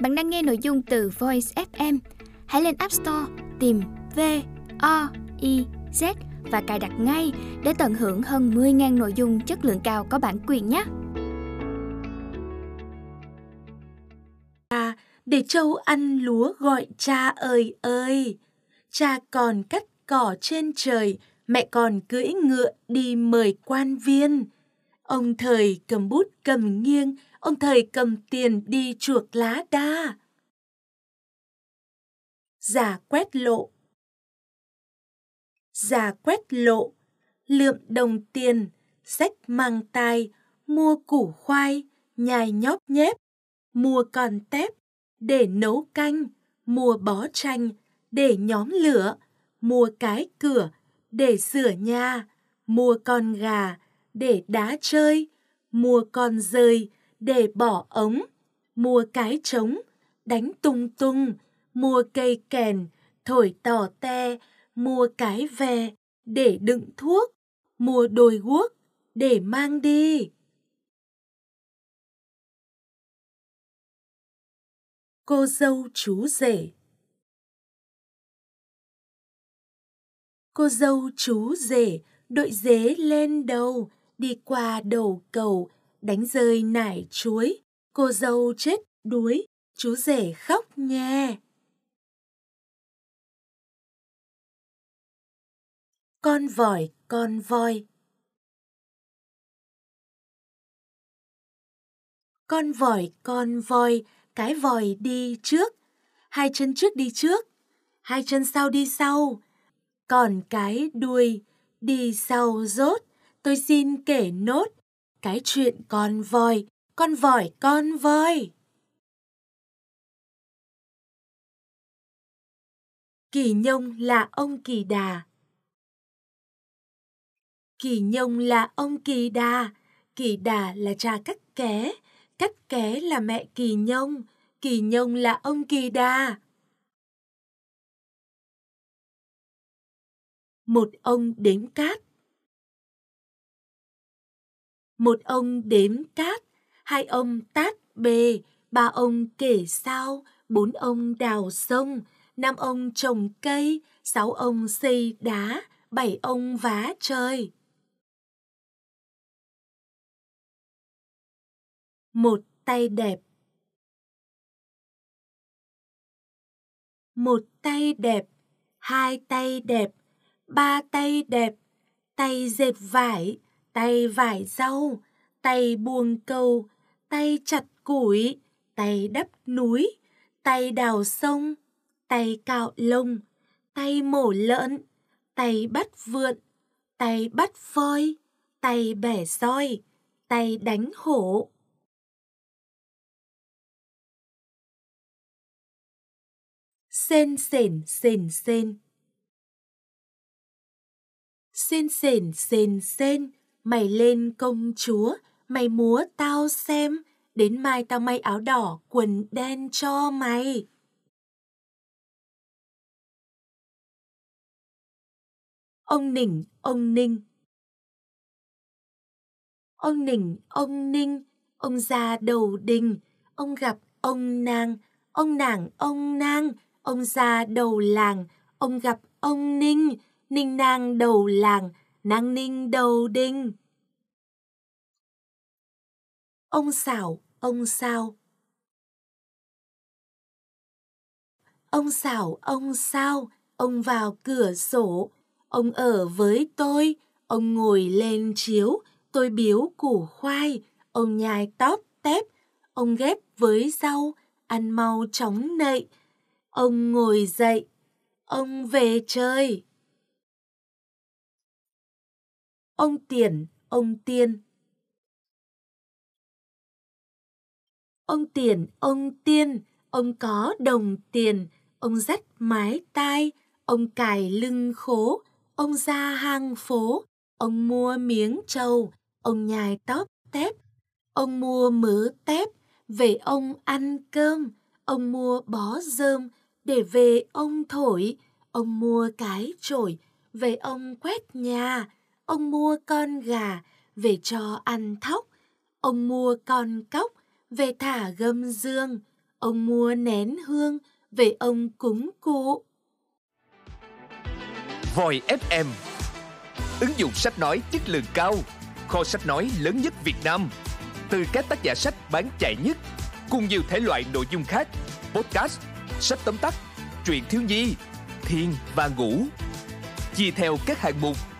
Bạn đang nghe nội dung từ Voice FM. Hãy lên App Store tìm V O I Z và cài đặt ngay để tận hưởng hơn 10.000 nội dung chất lượng cao có bản quyền nhé. À, để châu ăn lúa gọi cha ơi ơi. Cha còn cắt cỏ trên trời, mẹ còn cưỡi ngựa đi mời quan viên. Ông thời cầm bút cầm nghiêng, ông thời cầm tiền đi chuộc lá đa. Giả quét lộ Giả quét lộ, lượm đồng tiền, sách mang tai, mua củ khoai, nhai nhóp nhép, mua con tép, để nấu canh, mua bó chanh, để nhóm lửa, mua cái cửa, để sửa nhà, mua con gà, để đá chơi, mua con rơi, để bỏ ống, mua cái trống, đánh tung tung, mua cây kèn, thổi tỏ te, mua cái ve, để đựng thuốc, mua đôi guốc, để mang đi. Cô dâu chú rể Cô dâu chú rể đội dế lên đầu, đi qua đầu cầu, đánh rơi nải chuối, cô dâu chết đuối, chú rể khóc nhè. Con vòi, con voi. Con vòi, con voi, cái vòi đi trước, hai chân trước đi trước, hai chân sau đi sau, còn cái đuôi đi sau rốt, tôi xin kể nốt cái chuyện con voi, con vòi, con voi. Kỳ Nhông là ông Kỳ Đà. Kỳ Nhông là ông Kỳ Đà, Kỳ Đà là cha cắt ké, cắt ké là mẹ Kỳ Nhông, Kỳ Nhông là ông Kỳ Đà. Một ông đếm cát. Một ông đếm cát, hai ông tát bề, ba ông kể sao, bốn ông đào sông, năm ông trồng cây, sáu ông xây đá, bảy ông vá trời. Một tay đẹp Một tay đẹp, hai tay đẹp, ba tay đẹp, tay dệt vải, tay vải rau, tay buông câu, tay chặt củi, tay đắp núi, tay đào sông, tay cạo lông, tay mổ lợn, tay bắt vượn, tay bắt voi, tay bẻ roi, tay đánh hổ. Sên sền sền sên Sên sền sền sên, mày lên công chúa, mày múa tao xem, đến mai tao may áo đỏ, quần đen cho mày. Ông Nỉnh, ông Ninh Ông Nỉnh, ông Ninh, ông ra đầu đình, ông gặp ông nàng, ông nàng, ông nang, ông ra đầu làng, ông gặp ông Ninh, ninh nàng đầu làng, nàng ninh đầu đinh. Ông xảo, ông sao. Ông xảo, ông sao, ông vào cửa sổ, ông ở với tôi, ông ngồi lên chiếu, tôi biếu củ khoai, ông nhai tóp tép, ông ghép với rau, ăn mau chóng nậy. Ông ngồi dậy, ông về chơi. Ông Tiền, ông Tiên. Ông Tiền, ông Tiên, ông có đồng tiền, ông dắt mái tai, ông cài lưng khố, ông ra hang phố, ông mua miếng trâu, ông nhai tóp tép, ông mua mớ tép, về ông ăn cơm, ông mua bó rơm, để về ông thổi, ông mua cái chổi, về ông quét nhà, ông mua con gà về cho ăn thóc, ông mua con cóc về thả gâm dương, ông mua nén hương về ông cúng cụ. Voi FM Ứng dụng sách nói chất lượng cao. Kho sách nói lớn nhất Việt Nam. Từ các tác giả sách bán chạy nhất Cùng nhiều thể loại nội dung khác. Podcast, sách tóm tắt, truyện thiếu nhi, thiên và ngủ. Chia theo các hạng mục